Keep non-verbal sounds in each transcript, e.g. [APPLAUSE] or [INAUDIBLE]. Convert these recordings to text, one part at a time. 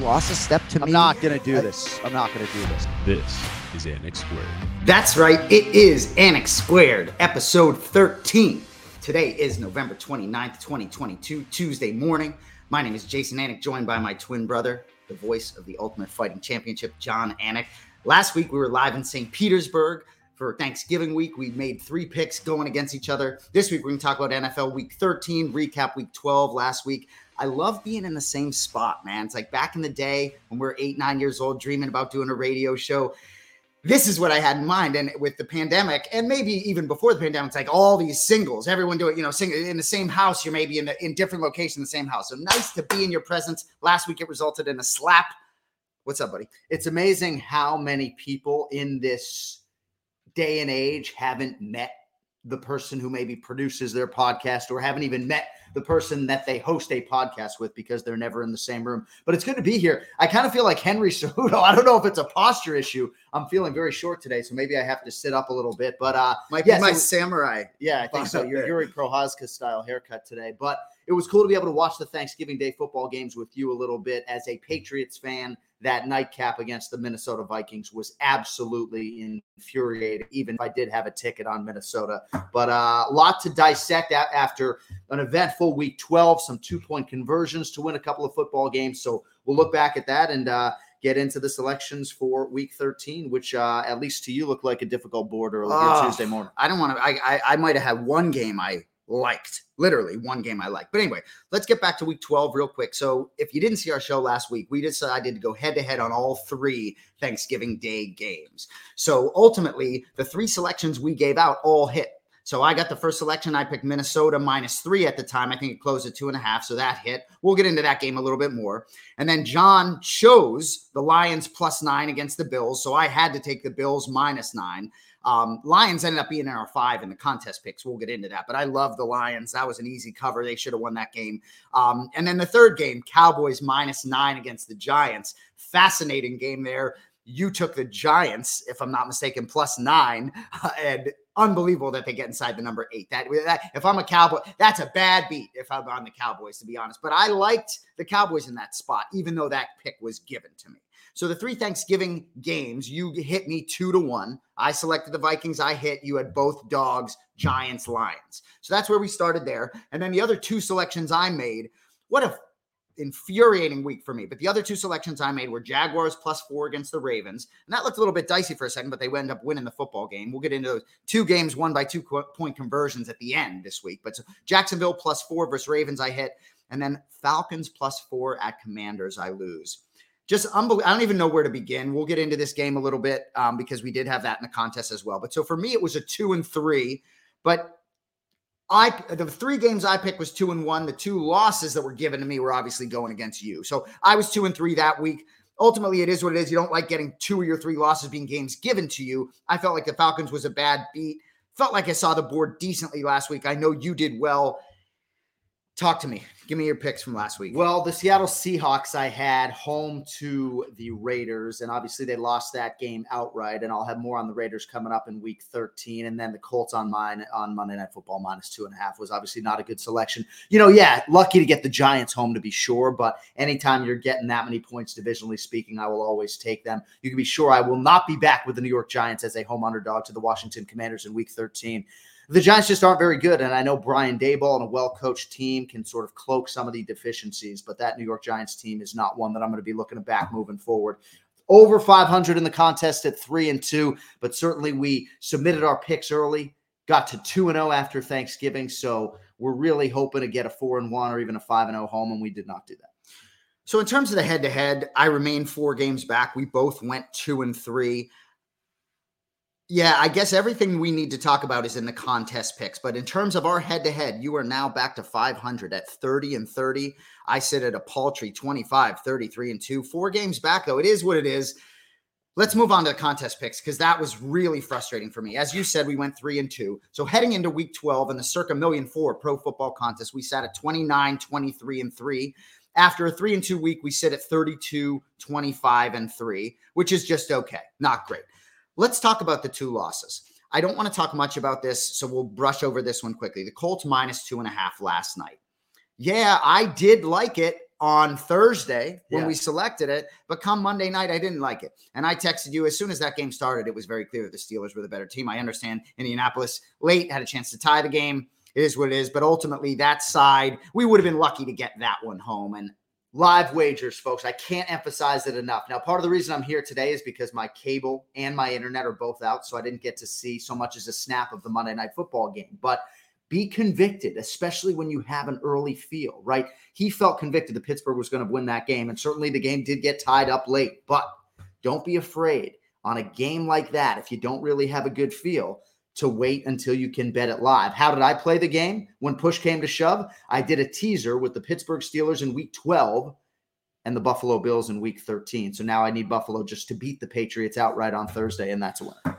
lost a step to I'm me. not gonna do uh, this. I'm not gonna do this. This is Anik Squared. That's right. It is Anik Squared, episode 13. Today is November 29th, 2022, Tuesday morning. My name is Jason Anik, joined by my twin brother, the voice of the Ultimate Fighting Championship, Jon Anik. Last week, we were live in St. Petersburg for Thanksgiving week. We made three picks going against each other. This week, we're going to talk about NFL week 13, recap week 12 last week. I love being in the same spot, man. It's like back in the day when we are eight, nine years old, dreaming about doing a radio show this is what I had in mind. And with the pandemic, and maybe even before the pandemic, it's like all these singles, everyone doing, you know, sing in the same house. You're maybe in the, in different location, the same house. So nice to be in your presence. Last week it resulted in a slap. What's up, buddy? It's amazing how many people in this day and age haven't met the person who maybe produces their podcast or haven't even met the person that they host a podcast with because they're never in the same room. But it's good to be here. I kind of feel like Henry [LAUGHS] Cejudo. I don't know if it's a posture issue. I'm feeling very short today, so maybe I have to sit up a little bit. But uh, Might yeah, my so- samurai. yeah, I think so. Your Jiri Prochazka style haircut today, but it was cool to be able to watch the Thanksgiving Day football games with you a little bit as a Patriots fan. That nightcap against the Minnesota Vikings was absolutely infuriating, even if I did have a ticket on Minnesota. But uh, a lot to dissect after an eventful week 12, some two point conversions to win a couple of football games. So we'll look back at that and uh, get into the selections for week 13, which uh, at least to you look like a difficult board early here Oh, Tuesday morning. I don't want to. I I, I might have had one game I liked, literally one game I liked. But anyway, let's get back to week 12 real quick. So if you didn't see our show last week, we decided to go head to head on all three Thanksgiving Day games. So ultimately, the three selections we gave out all hit. So I got the first selection. I picked Minnesota minus three at the time. I think it closed at two and a half. So that hit. We'll get into that game a little bit more. And then John chose the Lions plus nine against the Bills. So I had to take the Bills minus nine. Um, Lions ended up being in our five in the contest picks. We'll get into that, but I love the Lions. That was an easy cover. They should have won that game. Um, and then the third game, Cowboys minus nine against the Giants. Fascinating game there. You took the Giants, if I'm not mistaken, plus nine, [LAUGHS] and unbelievable that they get inside the number eight. That, that if I'm a Cowboy, that's a bad beat if I'm on the Cowboys, to be honest. But I liked the Cowboys in that spot, even though that pick was given to me. So the three Thanksgiving games, you hit me two to one. I selected the Vikings. I hit you had both dogs, Giants, Lions. So that's where we started there. And then the other two selections I made. What a infuriating week for me. But the other two selections I made were Jaguars plus four against the Ravens. And that looked a little bit dicey for a second, but they end up winning the football game. We'll get into those two games won by two point conversions at the end this week. But so Jacksonville plus four versus Ravens, I hit. And then Falcons plus four at Commanders, I lose just unbelievable. I don't even know where to begin. We'll get into this game a little bit um, because we did have that in the contest as well. But so for me, it was a two and three. But I the three games I picked was two and one. The two losses that were given to me were obviously going against you. So I was two and three that week. Ultimately, it is what it is. You don't like getting two of your three losses being games given to you. I felt like the Falcons was a bad beat. Felt like I saw the board decently last week. I know you did well. Talk to me. Give me your picks from last week. Well, the Seattle Seahawks I had home to the Raiders, and obviously they lost that game outright. And I'll have more on the Raiders coming up in week 13. And then the Colts on mine on Monday Night Football minus two and a half was obviously not a good selection. You know, yeah, lucky to get the Giants home to be sure, but anytime you're getting that many points, divisionally speaking, I will always take them. You can be sure I will not be back with the New York Giants as a home underdog to the Washington Commanders in week 13 the Giants just aren't very good. And I know Brian Daboll and a well coached team can sort of cloak some of the deficiencies, but that New York Giants team is not one that I'm going to be looking to back moving forward. Over 500 in the contest at three and two, but certainly we submitted our picks early, got to two and zero after Thanksgiving. So we're really hoping to get a four and one or even a five and zero home, and we did not do that. So in terms of the head to head, I remain four games back. We both went two and three. Yeah, I guess everything we need to talk about is in the contest picks. But in terms of our head to head, you are now back to 500 at 30 and 30. I sit at a paltry 25, 33 and 2. Four games back, though. It is what it is. Let's move on to the contest picks because that was really frustrating for me. As you said, we went three and two. So heading into week 12 in the circa million four pro football contest, we sat at 29, 23 and three. After a three and two week, we sit at 32, 25 and three, which is just okay. Not great. Let's talk about the two losses. I don't want to talk much about this, so we'll brush over this one quickly. The Colts minus two and a half last night. Yeah, I did like it on Thursday when we selected it, but come Monday night, I didn't like it. And I texted you as soon as that game started, it was very clear that the Steelers were the better team. I understand Indianapolis late had a chance to tie the game. It is what it is. But ultimately, that side, we would have been lucky to get that one home. And live wagers, folks. I can't emphasize it enough. Now, part of the reason I'm here today is because my cable and my internet are both out, so I didn't get to see so much as a snap of the Monday night football game. But be convicted, especially when you have an early feel, right? He felt convicted that Pittsburgh was going to win that game. And certainly the game did get tied up late, but don't be afraid on a game like that, if you don't really have a good feel, to wait until you can bet it live. How did I play the game when push came to shove? I did a teaser with the Pittsburgh Steelers in week 12 and the Buffalo Bills in week 13. So now I need Buffalo just to beat the Patriots outright on Thursday, and that's a win.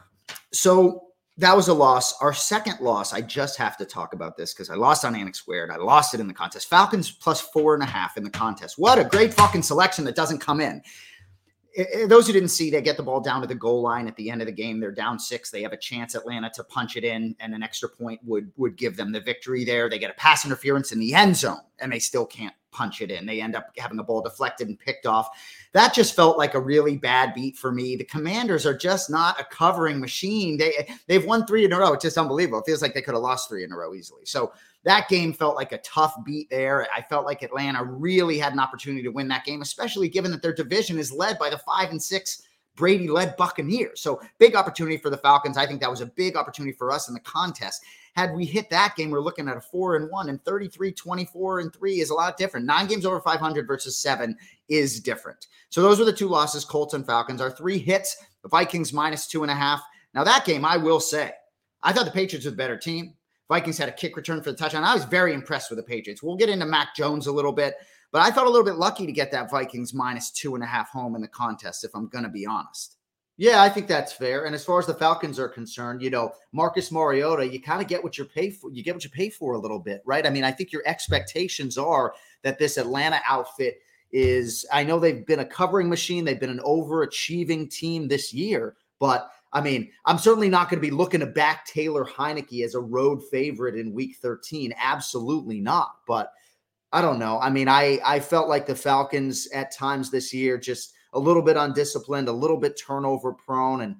So that was a loss. Our second loss, I just have to talk about this because I lost on Anik Squared. I lost it in the contest. Falcons plus four and a half in the contest. What a great fucking selection that doesn't come in. Those who didn't see, they get the ball down to the goal line at the end of the game. They're down six. They have a chance, Atlanta, to punch it in, and an extra point would would give them the victory there. They get a pass interference in the end zone, and they still can't punch it in. They end up having a ball deflected and picked off. That just felt like a really bad beat for me. The Commanders are just not a covering machine. They they've won three in a row. It's just unbelievable. It feels like they could have lost three in a row easily. So that game felt like a tough beat there. I felt like Atlanta really had an opportunity to win that game, especially given that their division is led by the five and six Brady led Buccaneers. So big opportunity for the Falcons. I think that was a big opportunity for us in the contest. Had we hit that game, we're looking at a four and one and 33, 24 and three is a lot different. Nine games over 500 versus seven is different. So those were the two losses, Colts and Falcons. Our three hits, the Vikings minus two and a half. Now that game, I will say, I thought the Patriots were the better team. Vikings had a kick return for the touchdown. I was very impressed with the Patriots. We'll get into Mac Jones a little bit, but I felt a little bit lucky to get that Vikings minus two and a half home in the contest, if I'm going to be honest. Yeah, I think that's fair. And as far as the Falcons are concerned, you know, Marcus Mariota, you kind of get what you pay for. You get what you pay for a little bit, right? I mean, I think your expectations are that this Atlanta outfit is. I know they've been a covering machine. They've been an overachieving team this year, but I mean, I'm certainly not going to be looking to back Taylor Heinicke as a road favorite in Week 13. Absolutely not. But I don't know. I mean, I I felt like the Falcons at times this year just a little bit undisciplined, a little bit turnover prone, and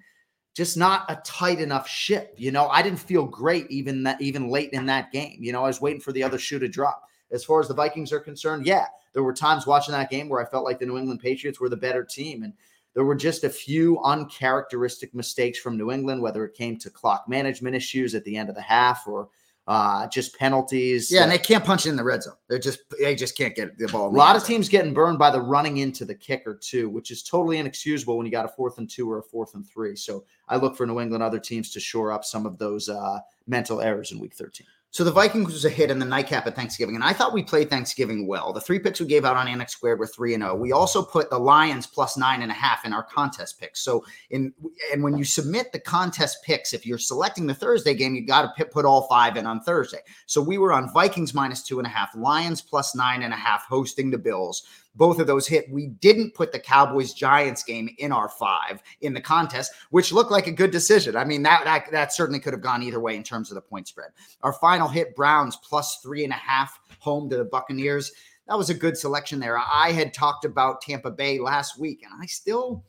just not a tight enough ship. You know, I didn't feel great even that even late in that game. You know, I was waiting for the other shoe to drop. As far as the Vikings are concerned, yeah, there were times watching that game where I felt like the New England Patriots were the better team. And there were just a few uncharacteristic mistakes from New England, whether it came to clock management issues at the end of the half or uh, just penalties. Yeah, and they can't punch it in the red zone. They're just they just can't get the ball. A lot of teams getting burned by the running into the kicker too, which is totally inexcusable when you got a fourth and two or a fourth and three. So I look for New England other teams to shore up some of those uh, mental errors in Week 13. So the Vikings was a hit in the nightcap at Thanksgiving, and I thought we played Thanksgiving well. The three picks we gave out on Anik Squared were three and zero. We also put the Lions plus nine and a half in our contest picks. So in and when you submit the contest picks, if you're selecting the Thursday game, you got to put all five in on Thursday. So we were on Vikings minus two and a half, Lions plus nine and a half, hosting the Bills both of those hit. We didn't put the Cowboys Giants game in our five in the contest, which looked like a good decision. I mean, that, that that certainly could have gone either way in terms of the point spread. Our final hit, Browns plus three and a half home to the Buccaneers. That was a good selection there. I had talked about Tampa Bay last week, and I still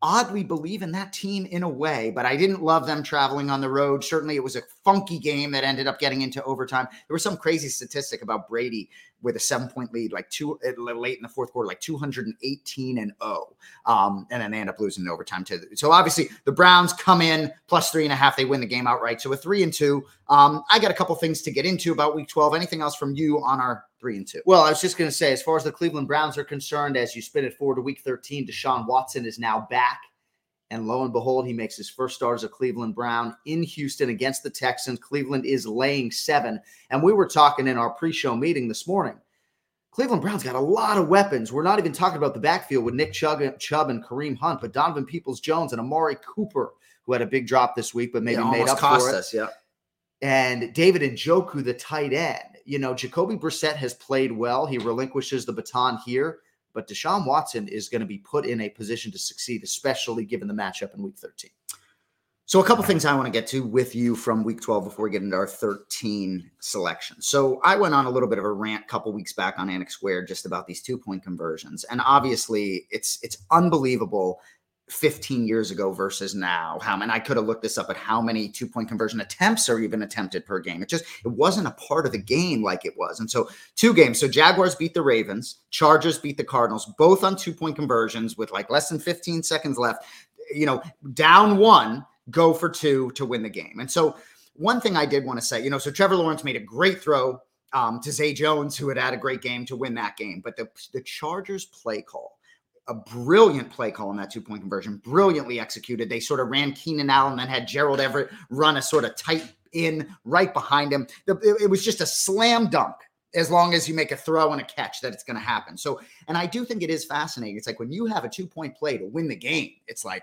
oddly believe in that team in a way, but I didn't love them traveling on the road. Certainly, it was a funky game that ended up getting into overtime. There was some crazy statistic about Brady with a seven point lead, like two late in the fourth quarter, like 218 and 0. Um, and then they end up losing in overtime too. So obviously the Browns come in plus three and a half. They win the game outright. So a three and two. Um, I got a couple things to get into about week 12. Anything else from you on our three and two? Well, I was just going to say, as far as the Cleveland Browns are concerned, as you spin it forward to week 13, Deshaun Watson is now back And lo and behold, he makes his first start as a Cleveland Brown in Houston against the Texans. Cleveland is laying seven. And we were talking in our pre show meeting this morning. Cleveland Browns got a lot of weapons. We're not even talking about the backfield with Nick Chubb, Chubb and Kareem Hunt, but Donovan Peoples Jones and Amari Cooper, who had a big drop this week, but maybe Yeah, made up cost for it us. Yeah. and David Njoku, the tight end. You know, Jacoby Brissett has played well. He relinquishes the baton here, but Deshaun Watson is going to be put in a position to succeed, especially given the matchup in week 13. So, a couple things I want to get to with you from week 12 before we get into our 13 selection. So, I went on a little bit of a rant a couple weeks back on Anik Square just about these two point conversions. And obviously, it's it's unbelievable 15 years ago versus now. How and I could have looked this up at how many two point conversion attempts are even attempted per game. It just it wasn't a part of the game like it was. And so two games. So Jaguars beat the Ravens, Chargers beat the Cardinals, both on two point conversions with like less than 15 seconds left. You know, down one, go for two to win the game. And so one thing I did want to say, you know, so Trevor Lawrence made a great throw um, to Zay Jones, who had had a great game to win that game. But the the Chargers play call a brilliant play call on that two point conversion, brilliantly executed. They sort of ran Keenan Allen, then had Gerald Everett run a sort of tight in right behind him. It, it was just a slam dunk. As long as you make a throw and a catch, that it's going to happen. So, and I do think it is fascinating. It's like when you have a two point play to win the game, it's like,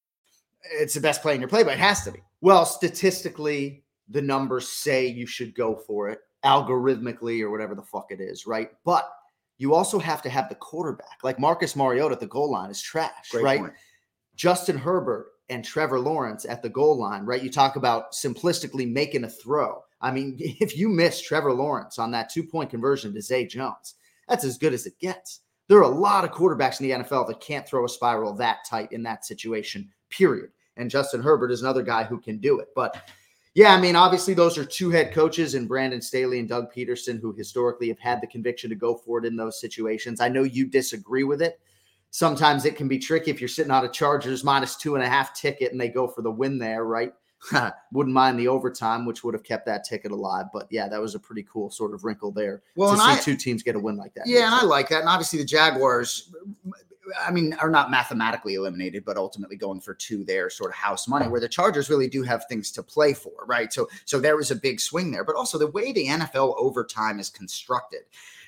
It's the best play in your play, but it has to be. Well, statistically, the numbers say you should go for it algorithmically or whatever the fuck it is, right? But you also have to have the quarterback. Like Marcus Mariota at the goal line is trash, Great right? point. Justin Herbert and Trevor Lawrence at the goal line, right? You talk about simplistically making a throw. I mean, [LAUGHS] if you miss Trevor Lawrence on that two point conversion to Zay Jones, that's as good as it gets. There are a lot of quarterbacks in the NFL that can't throw a spiral that tight in that situation, period. And Justin Herbert is another guy who can do it. But yeah, I mean, obviously, those are two head coaches and Brandon Staley and Doug Pederson who historically have had the conviction to go for it in those situations. I know you disagree with it. Sometimes it can be tricky if you're sitting on a Chargers minus two and a half ticket and they go for the win there, right? [LAUGHS] Wouldn't mind the overtime, which would have kept that ticket alive. But yeah, that was a pretty cool sort of wrinkle there Well, to see I- two teams get a win like that. Yeah, and I like that. And obviously, the Jaguars, I mean, are not mathematically eliminated, but ultimately going for two there, sort of house money. Where the Chargers really do have things to play for, right? So, so there was a big swing there. But also the way the NFL overtime is constructed,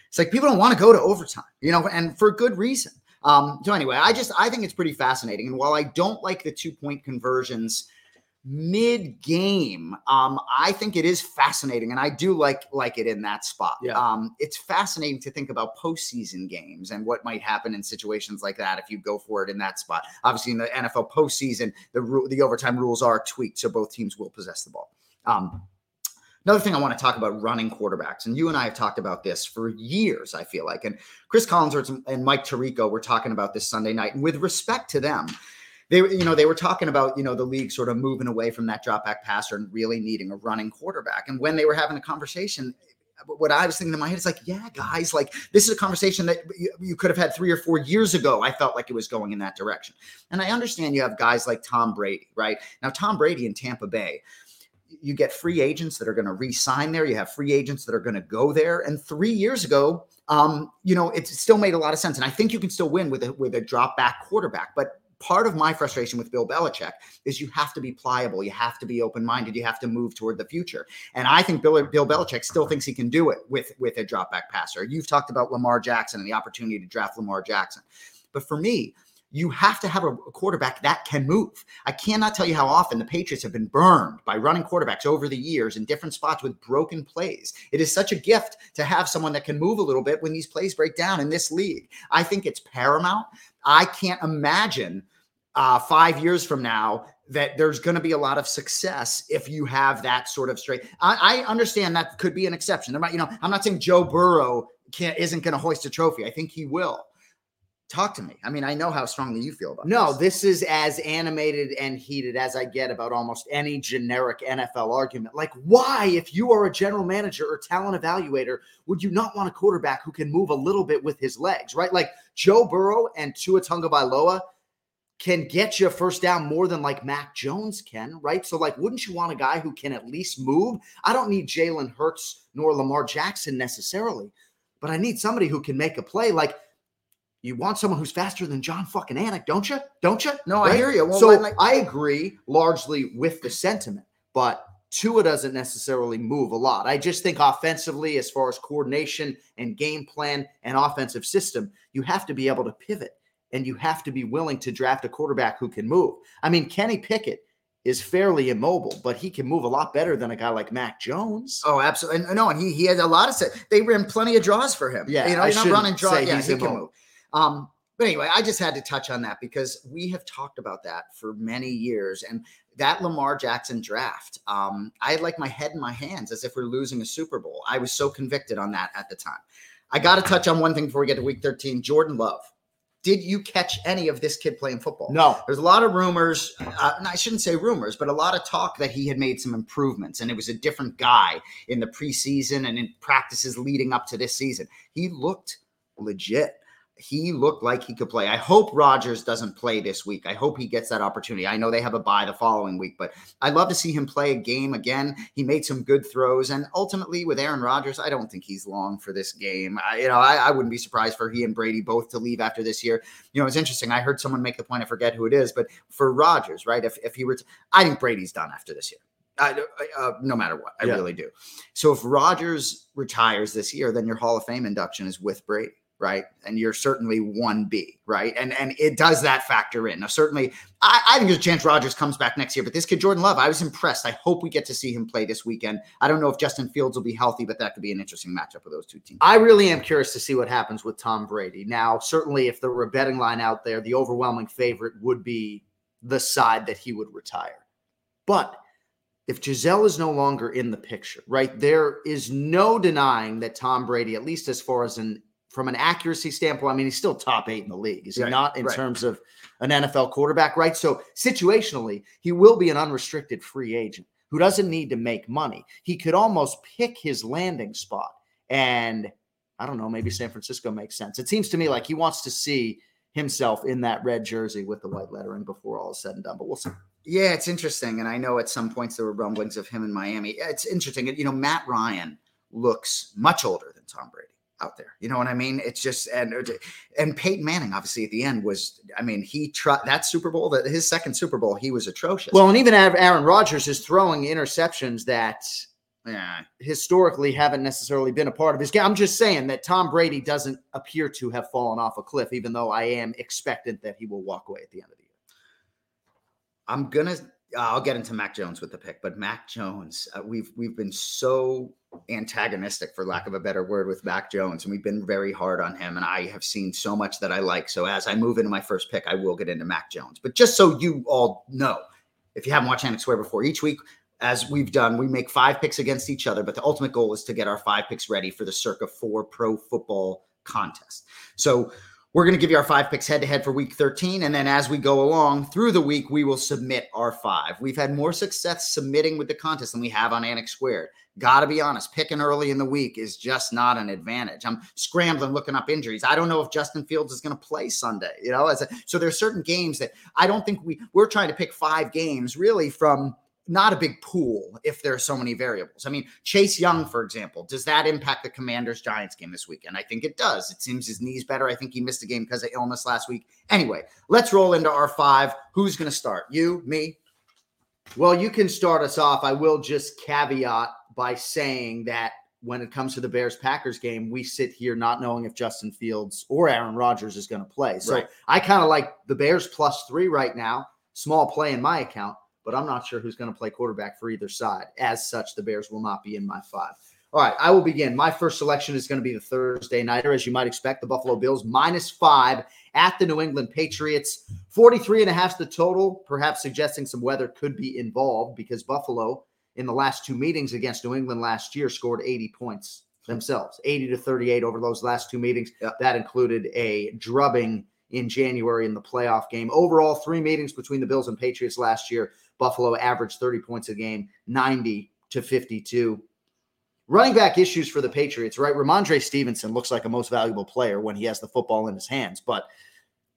it's like people don't want to go to overtime, you know, and for good reason. Um, so anyway, I just I think it's pretty fascinating. And while I don't like the two point conversions mid game, um, I think it is fascinating, and I do like like it in that spot. Yeah. Um, it's fascinating to think about postseason games and what might happen in situations like that if you go for it in that spot. Obviously, in the NFL postseason, the the overtime rules are tweaked, so both teams will possess the ball. Um, Another thing I want to talk about running quarterbacks, and you and I have talked about this for years, I feel like. And Cris Collinsworth and Mike Tirico were talking about this Sunday night. And with respect to them, they you know, they were talking about, you know, the league sort of moving away from that drop back passer and really needing a running quarterback. And when they were having a conversation, what I was thinking in my head is like, yeah, guys, like this is a conversation that you, you could have had three or four years ago. I felt like it was going in that direction. And I understand you have guys like Tom Brady, right? Now, Tom Brady in Tampa Bay, you get free agents that are going to re-sign there. You have free agents that are going to go there. And three years ago, um, you know, it still made a lot of sense. And I think you can still win with a with a drop back quarterback. But part of my frustration with Bill Belichick is you have to be pliable, you have to be open minded, you have to move toward the future. And I think Bill Bill Belichick still thinks he can do it with with a drop back passer. You've talked about Lamar Jackson and the opportunity to draft Lamar Jackson, but for me. You have to have a quarterback that can move. I cannot tell you how often the Patriots have been burned by running quarterbacks over the years in different spots with broken plays. It is such a gift to have someone that can move a little bit when these plays break down in this league. I think it's paramount. I can't imagine uh, five years from now that there's going to be a lot of success if you have that sort of straight. I, I understand that could be an exception. There might, you know, I'm not saying Joe Burrow can't isn't going to hoist a trophy. I think he will. talk to me. I mean, I know how strongly you feel about No, this. this is as animated and heated as I get about almost any generic NFL argument. Like, why, if you are a general manager or talent evaluator, would you not want a quarterback who can move a little bit with his legs, right? Like Joe Burrow and Tua Tagovailoa can get you a first down more than like Mac Jones can, right? So, like, wouldn't you want a guy who can at least move? I don't need Jalen Hurts nor Lamar Jackson necessarily, but I need somebody who can make a play. Like, you want someone who's faster than John fucking Anik, don't you? Don't you? No, I hear you. Well, so like- I agree largely with the sentiment, but Tua doesn't necessarily move a lot. I just think offensively, as far as coordination and game plan and offensive system, you have to be able to pivot and you have to be willing to draft a quarterback who can move. I mean, Kenny Pickett is fairly immobile, but he can move a lot better than a guy like Mac Jones. Oh, absolutely. And, no, and he he had a lot of set. They ran plenty of draws for him. Yeah, you know, I he's not running draws. Yeah, he can move. Um, but anyway, I just had to touch on that because we have talked about that for many years, and that Lamar Jackson draft, um, I had like my head in my hands as if we're losing a Super Bowl. I was so convicted on that at the time. I got to touch on one thing before we get to Week 13. Jordan Love. Did you catch any of this kid playing football? No. There's a lot of rumors, uh, and I shouldn't say rumors, but a lot of talk that he had made some improvements and it was a different guy in the preseason and in practices leading up to this season. He looked legit. He looked like he could play. I hope Rodgers doesn't play this week. I hope he gets that opportunity. I know they have a bye the following week, but I'd love to see him play a game again. He made some good throws, and ultimately with Aaron Rodgers, I don't think he's long for this game. I, you know, I, I wouldn't be surprised for he and Brady both to leave after this year you know, it's interesting. I heard someone make the point. I forget who it is, but for Rodgers, right? If if he were, to, I think Brady's done after this year. I, uh, no matter what, I Yeah. really do. So if Rodgers retires this year, then your Hall of Fame induction is with Brady, right? And you're certainly one B, right? And and it does that factor in. Now, certainly, I, I think there's a chance Rodgers comes back next year. But this kid Jordan Love, I was impressed. I hope we get to see him play this weekend. I don't know if Justin Fields will be healthy, but that could be an interesting matchup with those two teams. I really am curious to see what happens with Tom Brady. Now, certainly, if there were a betting line out there, the overwhelming favorite would be the side that he would retire. But if Gisele is no longer in the picture, right, there is no denying that Tom Brady, at least as far as an from an accuracy standpoint, I mean, he's still top eight in the league, is he Right, not in right. terms of an NFL quarterback, right? So situationally, he will be an unrestricted free agent who doesn't need to make money. He could almost pick his landing spot. And I don't know, maybe San Francisco makes sense. It seems to me like he wants to see himself in that red jersey with the white lettering before all is said and done, but we'll see. Yeah, it's interesting. And I know at some points there were rumblings of him in Miami. It's interesting. You know, Matt Ryan looks much older than Tom Brady out there. You know what I mean? It's just and and Peyton Manning obviously at the end was I mean, he tried that Super Bowl, that his second Super Bowl, he was atrocious. Well, and even Aaron Rodgers is throwing interceptions that yeah. historically haven't necessarily been a part of his game. I'm just saying that Tom Brady doesn't appear to have fallen off a cliff, even though I am expectant that he will walk away at the end of the year. I'm gonna. I'll get into Mac Jones with the pick, but Mac Jones, uh, we've we've been so antagonistic, for lack of a better word, with Mac Jones, and we've been very hard on him. And I have seen so much that I like. So as I move into my first pick, I will get into Mac Jones. But just so you all know, if you haven't watched Anik Squared before, each week, as we've done, we make five picks against each other. But the ultimate goal is to get our five picks ready for the Circa Four Pro Football Contest. So we're going to give you our five picks head to head for week 13. And then as we go along through the week, we will submit our five. We've had more success submitting with the contest than we have on Anik Squared. Got to be honest, picking early in the week is just not an advantage. I'm scrambling looking up injuries. I don't know if Justin Fields is going to play Sunday, you know, as a, so there's certain games that I don't think we we're trying to pick five games really from not a big pool if there are so many variables. I mean, Chase Young, for example, does that impact the Commanders Giants game this weekend? I think it does. It seems his knee's better. I think he missed a game because of illness last week. Anyway, let's roll into our five. Who's going to start? You, me? Well, you can start us off. I will just caveat by saying that when it comes to the Bears Packers game, we sit here not knowing if Justin Fields or Aaron Rodgers is going to play. So Right. I kind of like the Bears plus three right now. Small play in my account, but I'm not sure who's going to play quarterback for either side. As such, the Bears will not be in my five. All right, I will begin. My first selection is going to be the Thursday nighter, as you might expect. The Buffalo Bills minus five at the New England Patriots. 43 and a half the total, perhaps suggesting some weather could be involved because Buffalo, in the last two meetings against New England last year, scored 80 points themselves, 80 to 38 over those last two meetings. Yep. That included a drubbing in January in the playoff game. Overall, three meetings between the Bills and Patriots last year. Buffalo averaged 30 points a game, 90 to 52. Running back issues for the Patriots, right? Rhamondre Stevenson looks like a most valuable player when he has the football in his hands, but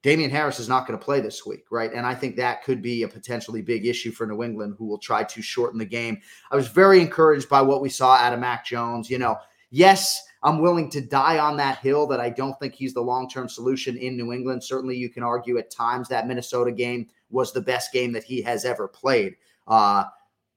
Damien Harris is not going to play this week, right? And I think that could be a potentially big issue for New England, who will try to shorten the game. I was very encouraged by what we saw out of Mac Jones. You know, yes, I'm willing to die on that hill that I don't think he's the long term solution in New England. Certainly, you can argue at times that Minnesota game was the best game that he has ever played. Uh,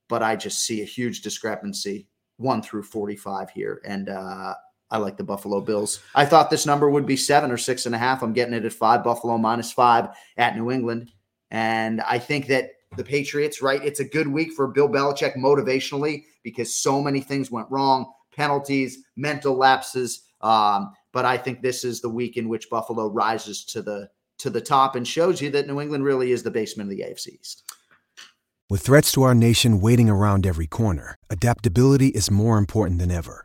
but I just see a huge discrepancy one through 45 here. And uh, I like the Buffalo Bills. I thought this number would be seven or six and a half. I'm getting it at five. Buffalo minus five at New England. And I think that the Patriots, right? It's a good week for Bill Belichick motivationally because so many things went wrong penalties, mental lapses. Um, but I think this is the week in which Buffalo rises to the to the top and shows you that New England really is the basement of the AFC East. With threats to our nation waiting around every corner, adaptability is more important than ever.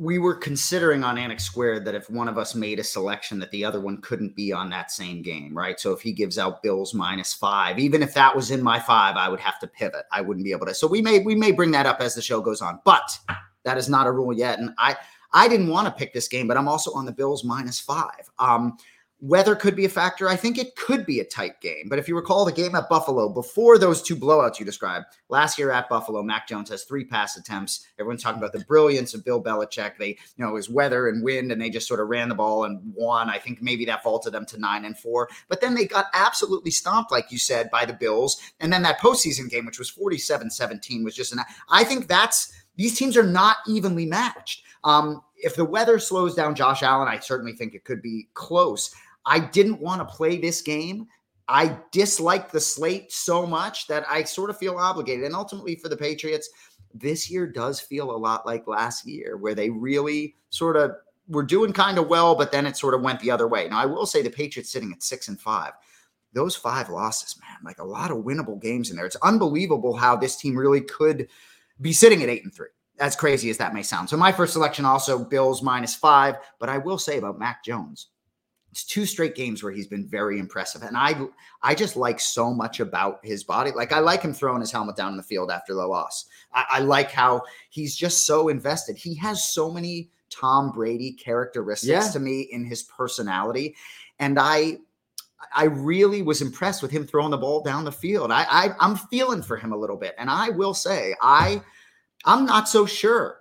We were considering on Anik Squared that if one of us made a selection, that the other one couldn't be on that same game, right? So if he gives out Bills minus five, even if that was in my five, I would have to pivot. I wouldn't be able to. So we may we may bring that up as the show goes on, but that is not a rule yet. And I I didn't want to pick this game, but I'm also on the Bills minus five. Um, Weather could be a factor. I think it could be a tight game. But if you recall the game at Buffalo before those two blowouts you described last year at Buffalo, Mac Jones has three pass attempts. Everyone's talking about the brilliance of Bill Belichick. They, you know, was weather and wind, and they just sort of ran the ball and won. I think maybe that vaulted them to nine and four. But then they got absolutely stomped, like you said, by the Bills. And then that postseason game, which was 47 17, was just an. I think that's these teams are not evenly matched. Um, if the weather slows down Josh Allen, I certainly think it could be close. I didn't want to play this game. I disliked the slate so much that I sort of feel obligated. And ultimately, for the Patriots, this year does feel a lot like last year, where they really sort of were doing kind of well, but then it sort of went the other way. Now, I will say the Patriots sitting at six and five. Those five losses, man, like a lot of winnable games in there. It's unbelievable how this team really could be sitting at eight and three as crazy as that may sound. So my first selection also Bills minus five, but I will say about Mac Jones, it's two straight games where he's been very impressive. And I I just like so much about his body. Like I like him throwing his helmet down in the field after the loss. I, I like how he's just so invested. He has so many Tom Brady characteristics yeah. to me in his personality. And I I really was impressed with him throwing the ball down the field. I, I I'm feeling for him a little bit. And I will say, I I'm not so sure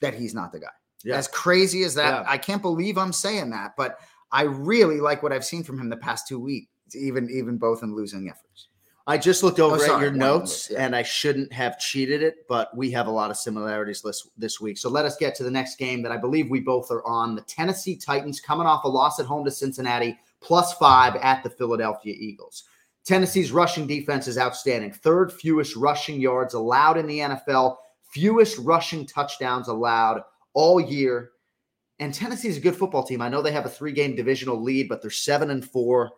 that he's not the guy. Yeah. As crazy as that, yeah. I can't believe I'm saying that, but I really like what I've seen from him the past two weeks, even even both in losing efforts. I just looked over oh, at your notes yeah. and I shouldn't have cheated it, but we have a lot of similarities this, this week. So let us get to the next game that I believe we both are on. The Tennessee Titans coming off a loss at home to Cincinnati, plus five at the Philadelphia Eagles. Tennessee's rushing defense is outstanding. Third fewest rushing yards allowed in the NFL, fewest rushing touchdowns allowed all year. And Tennessee's a good football team. I know they have a three game divisional lead, but they're seven and four.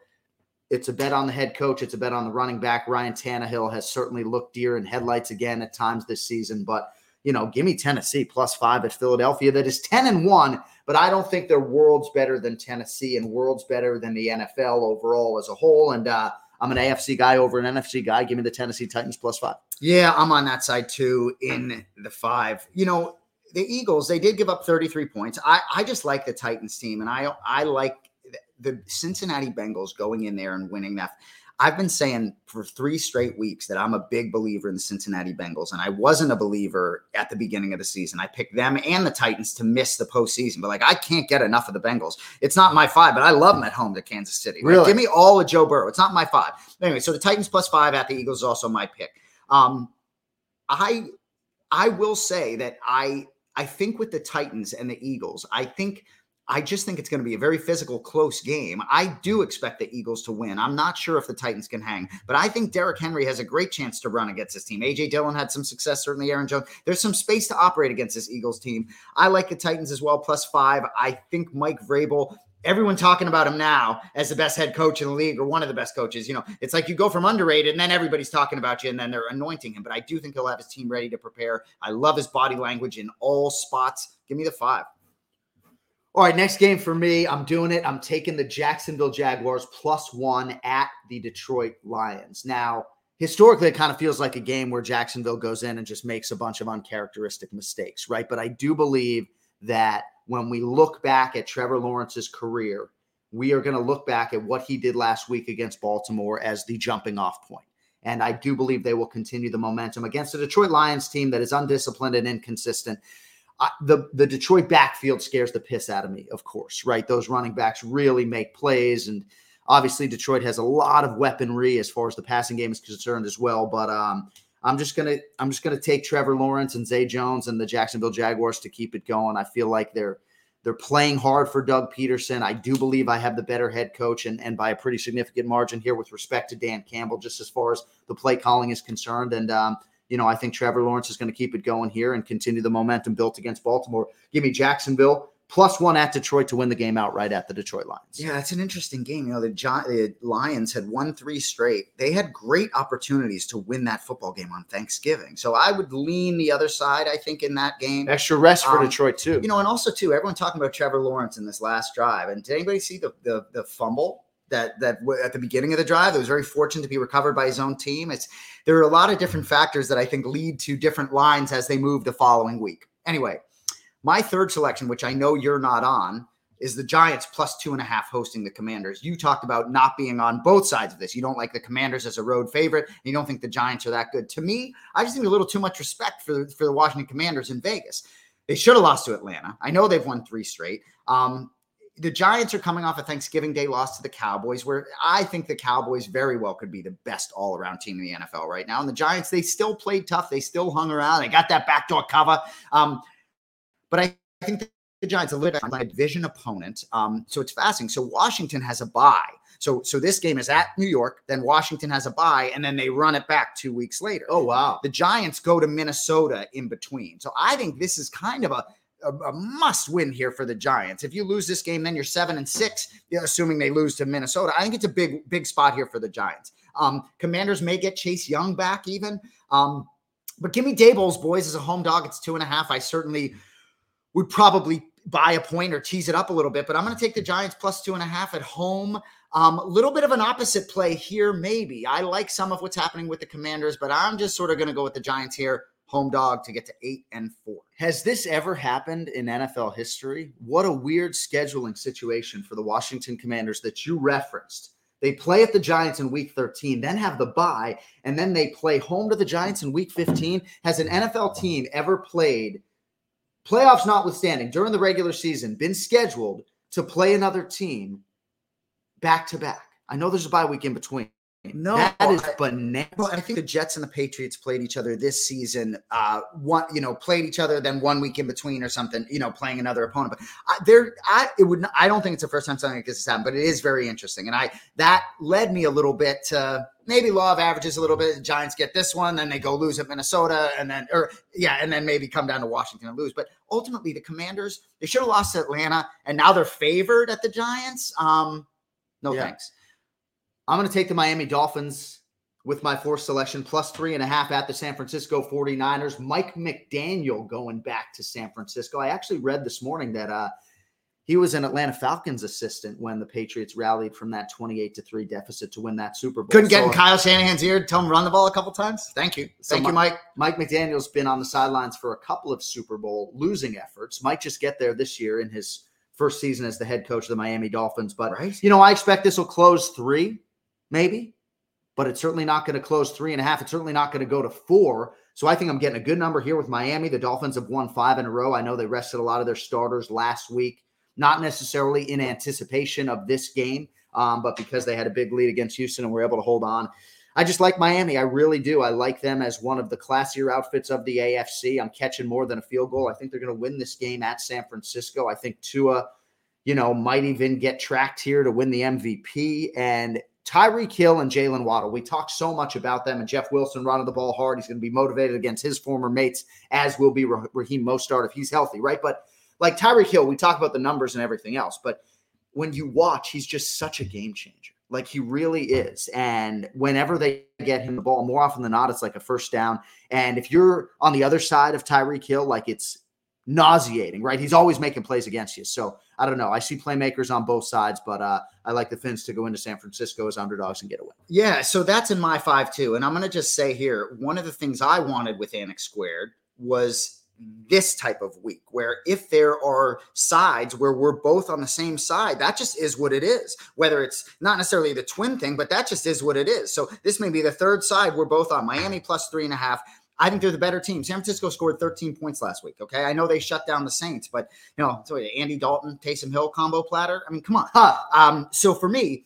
It's a bet on the head coach. It's a bet on the running back. Ryan Tannehill has certainly looked deer in headlights again at times this season. But, you know, give me Tennessee plus five at Philadelphia. That is 10 and one, but I don't think they're worlds better than Tennessee and worlds better than the NFL overall as a whole. And uh, I'm an AFC guy over an NFC guy. Give me the Tennessee Titans plus five. Yeah, I'm on that side too in the five. You know, the Eagles, they did give up 33 points. I, I just like the Titans team, and I I like the Cincinnati Bengals going in there and winning that. I've been saying for three straight weeks that I'm a big believer in the Cincinnati Bengals, and I wasn't a believer at the beginning of the season. I picked them and the Titans to miss the postseason, but like I can't get enough of the Bengals. It's not my five, but I love them at home to Kansas City. Really? give me all of Joe Burrow. It's not my five. Anyway, so the Titans plus five at the Eagles is also my pick. Um, I I will say that I I think with the Titans and the Eagles, I think I just think it's going to be a very physical, close game. I do expect the Eagles to win. I'm not sure if the Titans can hang, but I think Derrick Henry has a great chance to run against this team. AJ Dillon had some success, certainly Aaron Jones. There's some space to operate against this Eagles team. I like the Titans as well, plus five. I think Mike Vrabel everyone talking about him now as the best head coach in the league or one of the best coaches. You know, it's like you go from underrated and then everybody's talking about you and then they're anointing him. But I do think he'll have his team ready to prepare. I love his body language in all spots. Give me the five. All right, next game for me. I'm doing it. I'm taking the Jacksonville Jaguars plus one at the Detroit Lions. Now, historically, it kind of feels like a game where Jacksonville goes in and just makes a bunch of uncharacteristic mistakes, right? But I do believe that when we look back at Trevor Lawrence's career, we are going to look back at what he did last week against Baltimore as the jumping off point. And I do believe they will continue the momentum against the Detroit Lions team that is undisciplined and inconsistent the the Detroit backfield scares the piss out of me, of course, right? Those running backs really make plays, and obviously Detroit has a lot of weaponry as far as the passing game is concerned as well. But um, I'm just gonna I'm just gonna take Trevor Lawrence and Zay Jones and the Jacksonville Jaguars to keep it going. I feel like they're they're playing hard for Doug Pederson. I do believe I have the better head coach and, and by a pretty significant margin here with respect to Dan Campbell, just as far as the play calling is concerned. And um, you know, I think Trevor Lawrence is going to keep it going here and continue the momentum built against Baltimore. Give me Jacksonville plus one at Detroit to win the game outright at the Detroit Lions. Yeah, it's an interesting game. You know, the, Gi- the Lions had won three straight. They had great opportunities to win that football game on Thanksgiving. So I would lean the other side, I think, in that game. Extra rest for Um, Detroit, too. You know, and also too, everyone talking about Trevor Lawrence in this last drive. And did anybody see the the, the fumble that that at the beginning of the drive? It was very fortunate to be recovered by his own team. It's there are a lot of different factors that I think lead to different lines as they move the following week. Anyway, my third selection, which I know you're not on, is the Giants plus two and a half hosting the Commanders. You talked about not being on both sides of this. You don't like the Commanders as a road favorite, and you don't think the Giants are that good. To me, I just think a little too much respect for the, for the Washington Commanders in Vegas. They should have lost to Atlanta. I know they've won three straight. Um, the Giants are coming off a Thanksgiving Day loss to the Cowboys, where I think the Cowboys very well could be the best all around team in the NFL right now. And the Giants, they still played tough. They still hung around. They got that backdoor cover. Um, but I think the Giants are a little bit like a division opponent. Um, so it's fascinating. So Washington has a bye. So so this game is at New York, then Washington has a bye, and then they run it back two weeks later. oh, wow. The Giants go to Minnesota in between. So I think this is kind of a, a, a must win here for the Giants. If you lose this game, then you're seven and six, assuming they lose to Minnesota. I think it's a big, big spot here for the Giants. Um, commanders may get Chase Young back even. Um, but give me Daboll's boys as a home dog. It's two and a half. I certainly would probably buy a point or tease it up a little bit, but I'm going to take the Giants plus two and a half at home. A um, little bit of an opposite play here, maybe. I like some of what's happening with the Commanders, but I'm just sort of going to go with the Giants here, home dog to get to eight and four. Has this ever happened in NFL history? What a weird scheduling situation for the Washington Commanders that you referenced. They play at the Giants in week 13, then have the bye, and then they play home to the Giants in week 15. Has an NFL team ever played, playoffs notwithstanding, during the regular season, been scheduled to play another team back to back? I know there's a bye week in between. No, that is I- bananas. Well, I think the Jets and the Patriots played each other this season. Uh, one, you know, played each other, then one week in between or something. You know, playing another opponent. But I, there, I it would. Not, I don't think it's the first time something like this has happened, but it is very interesting. And I that led me a little bit to maybe law of averages a little bit. The Giants get this one, then they go lose at Minnesota, and then or yeah, and then maybe come down to Washington and lose. But ultimately, the Commanders they should have lost to Atlanta, and now they're favored at the Giants. Um, no Yeah. thanks. I'm going to take the Miami Dolphins with my fourth selection, plus three and a half at the San Francisco 49ers. Mike McDaniel going back to San Francisco. I actually read this morning that uh, he was an Atlanta Falcons assistant when the Patriots rallied from that 28 to 3 deficit to win that Super Bowl. Couldn't get in Kyle Shanahan's ear. Tell him to run the ball a couple times. Thank you. So Thank you, Mike. Mike McDaniel's been on the sidelines for a couple of Super Bowl losing efforts. Might just get there this year in his first season as the head coach of the Miami Dolphins. But Right. you know, I expect this will close three, maybe, but it's certainly not going to close three and a half. It's certainly not going to go to four. So I think I'm getting a good number here with Miami. The Dolphins have won five in a row. I know they rested a lot of their starters last week, not necessarily in anticipation of this game, um, but because they had a big lead against Houston and were able to hold on. I just like Miami. I really do. I like them as one of the classier outfits of the AFC. I'm catching more than a field goal. I think they're going to win this game at San Francisco. I think Tua you know, might even get tracked here to win the MVP. And Tyreek Hill and Jaylen Waddle, we talk so much about them. And Jeff Wilson running the ball hard. He's going to be motivated against his former mates, as will be Raheem Mostert if he's healthy, right? But like Tyreek Hill, we talk about the numbers and everything else. But when you watch, he's just such a game changer. Like he really is. And whenever they get him the ball, more often than not, it's like a first down. And if you're on the other side of Tyreek Hill, like it's nauseating, right? He's always making plays against you. So I don't know. I see playmakers on both sides, but uh, I like the Fins to go into San Francisco as underdogs and get a win. Yeah, so that's in my five too. And I'm going to just say here, one of the things I wanted with Anik Squared was this type of week where if there are sides where we're both on the same side that just is what it is whether it's not necessarily the twin thing but that just is what it is so this may be the third side we're both on miami plus three and a half I think they're the better team. San Francisco scored 13 points last week. Okay. I know they shut down the Saints, but you know, so Andy Dalton, Taysom Hill combo platter. I mean, come on. Huh. [LAUGHS] Um, so for me,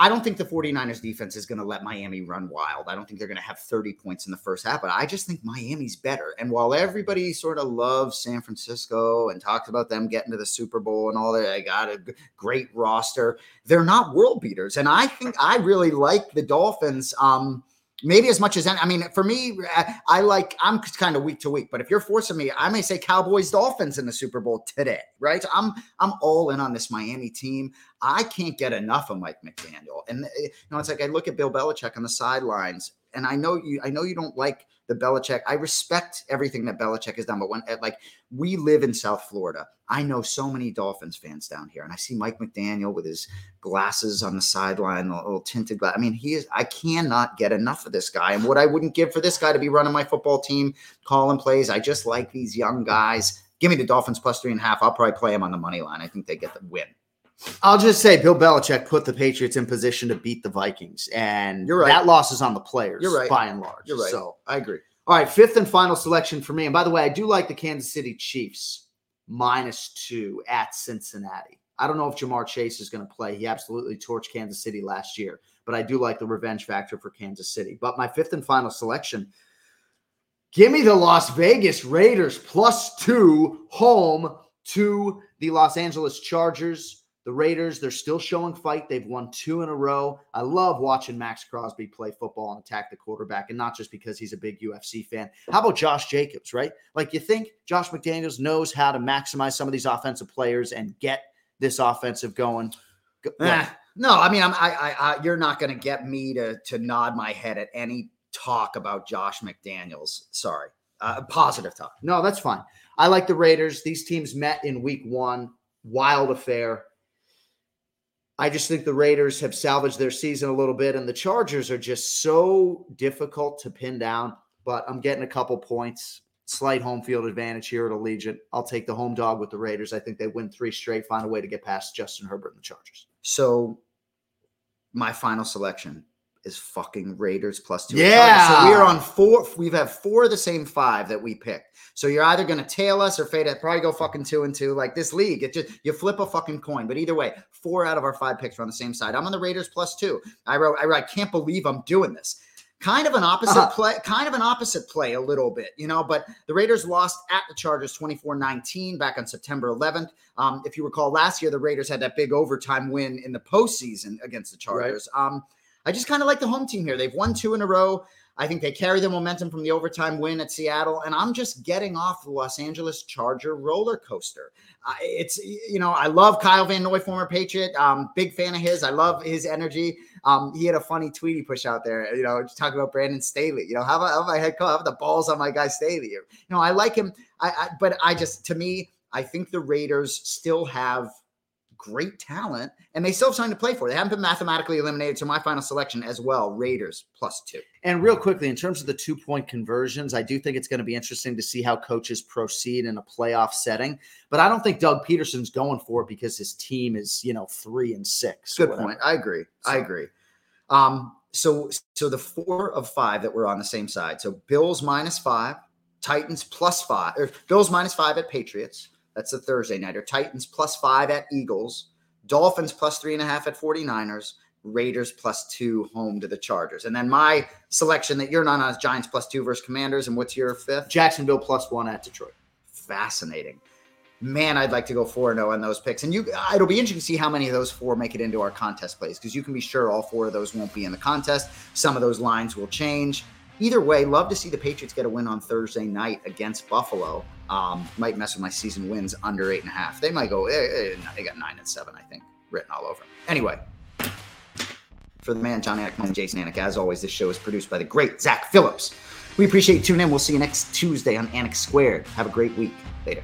I don't think the 49ers defense is going to let Miami run wild. I don't think they're going to have 30 points in the first half, but I just think Miami's better. And while everybody sort of loves San Francisco and talks about them getting to the Super Bowl and all that, they got a great roster, they're not world beaters. And I think I really like the Dolphins. Um, maybe as much as any, I mean, for me, I like I'm kind of week to week. But if you're forcing me, I may say Cowboys Dolphins in the Super Bowl today, right? I'm I'm all in on this Miami team. I can't get enough of Mike McDaniel, and eh, you know, it's like I look at Bill Belichick on the sidelines, and I know you, I know you don't like the Belichick. I respect everything that Belichick has done, but when like we live in South Florida, I know so many Dolphins fans down here, and I see Mike McDaniel with his glasses on the sideline, the little tinted glass. I mean, he is. I cannot get enough of this guy, and what I wouldn't give for this guy to be running my football team, calling plays. I just like these young guys. Give me the Dolphins plus three and a half. I'll probably play them on the money line. I think they get the win. I'll just say Bill Belichick put the Patriots in position to beat the Vikings, and right. that loss is on the players. You're right. by and large. You're right. So, I agree. all right, fifth and final selection for me. And by the way, I do like the Kansas City Chiefs minus two at Cincinnati. I don't know if Ja'Marr Chase is going to play. He absolutely torched Kansas City last year, but I do like the revenge factor for Kansas City. But my fifth and final selection. Give me the Las Vegas Raiders plus two home to the Los Angeles Chargers. The Raiders, they're still showing fight. They've won two in a row. I love watching Maxx Crosby play football and attack the quarterback, and not just because he's a big UFC fan. How about Josh Jacobs, right? Like, you think Josh McDaniels knows how to maximize some of these offensive players and get this offensive going? Go- Eh, no, I mean, I'm, I, I, I, you're not going to get me to to nod my head at any talk about Josh McDaniels. Sorry, uh, positive talk. No, that's fine. I like the Raiders. These teams met in week one. Wild affair. I just think the Raiders have salvaged their season a little bit, and the Chargers are just so difficult to pin down. But I'm getting a couple points, slight home field advantage here at Allegiant. I'll take the home dog with the Raiders. I think they win three straight, find a way to get past Justin Herbert and the Chargers. So, my final selection is fucking Raiders plus two. Yeah. So we are on four. We've had four of the same five that we picked. So you're either going to tail us or fade it. Probably go fucking two and two. Like this league, it just you flip a fucking coin. But either way, four out of our five picks are on the same side. I'm on the Raiders plus two. I wrote. I, wrote, I can't believe I'm doing this. Kind of an opposite Uh-huh. play, kind of an opposite play a little bit, you know, but the Raiders lost at the Chargers 24-19 back on September 11th. Um, if you recall last year, the Raiders had that big overtime win in the postseason against the Chargers. Um, I just kind of like the home team here. They've won two in a row. I think they carry the momentum from the overtime win at Seattle, and I'm just getting off the Los Angeles Charger roller coaster. Uh, it's you know I love Kyle Van Noy, former Patriot. Um, big fan of his. I love his energy. Um, he had a funny tweet he pushed out there. You know, talking about Brandon Staley. You know, how about, how about my head? How the balls on my guy Staley? You know, I like him. I, I but I just to me, I think the Raiders still have great talent, and they still have something to play for. They haven't been mathematically eliminated. So my final selection as well, Raiders plus two. And real quickly, in terms of the two point conversions, I do think it's going to be interesting to see how coaches proceed in a playoff setting. But I don't think Doug Pederson's going for it because his team is, you know, three and six. Good point. I agree. I agree. Um, so so the four of five that were on the same side. So Bills minus five, Titans plus five, or Bills minus five at Patriots. That's the Thursday nighter. Titans plus five at Eagles, Dolphins plus three and a half at 49ers, Raiders plus two home to the Chargers. And then my selection that you're not on is Giants plus two versus Commanders. And what's your fifth? Jacksonville plus one at Detroit. fascinating. man, I'd like to go 4 0 on those picks. And you it'll be interesting to see how many of those four make it into our contest plays because you can be sure all four of those won't be in the contest. Some of those lines will change. Either way, love to see the Patriots get a win on Thursday night against Buffalo. Um, might mess with my season wins under eight and a half. They might go, eh, eh, they got nine and seven, I think, written all over. Anyway, for the man, Jon Anik, Jason Anik, as always, this show is produced by the great Zach Phillips. We appreciate you tuning in. We'll see you next Tuesday on Anik Squared. Have a great week. Later.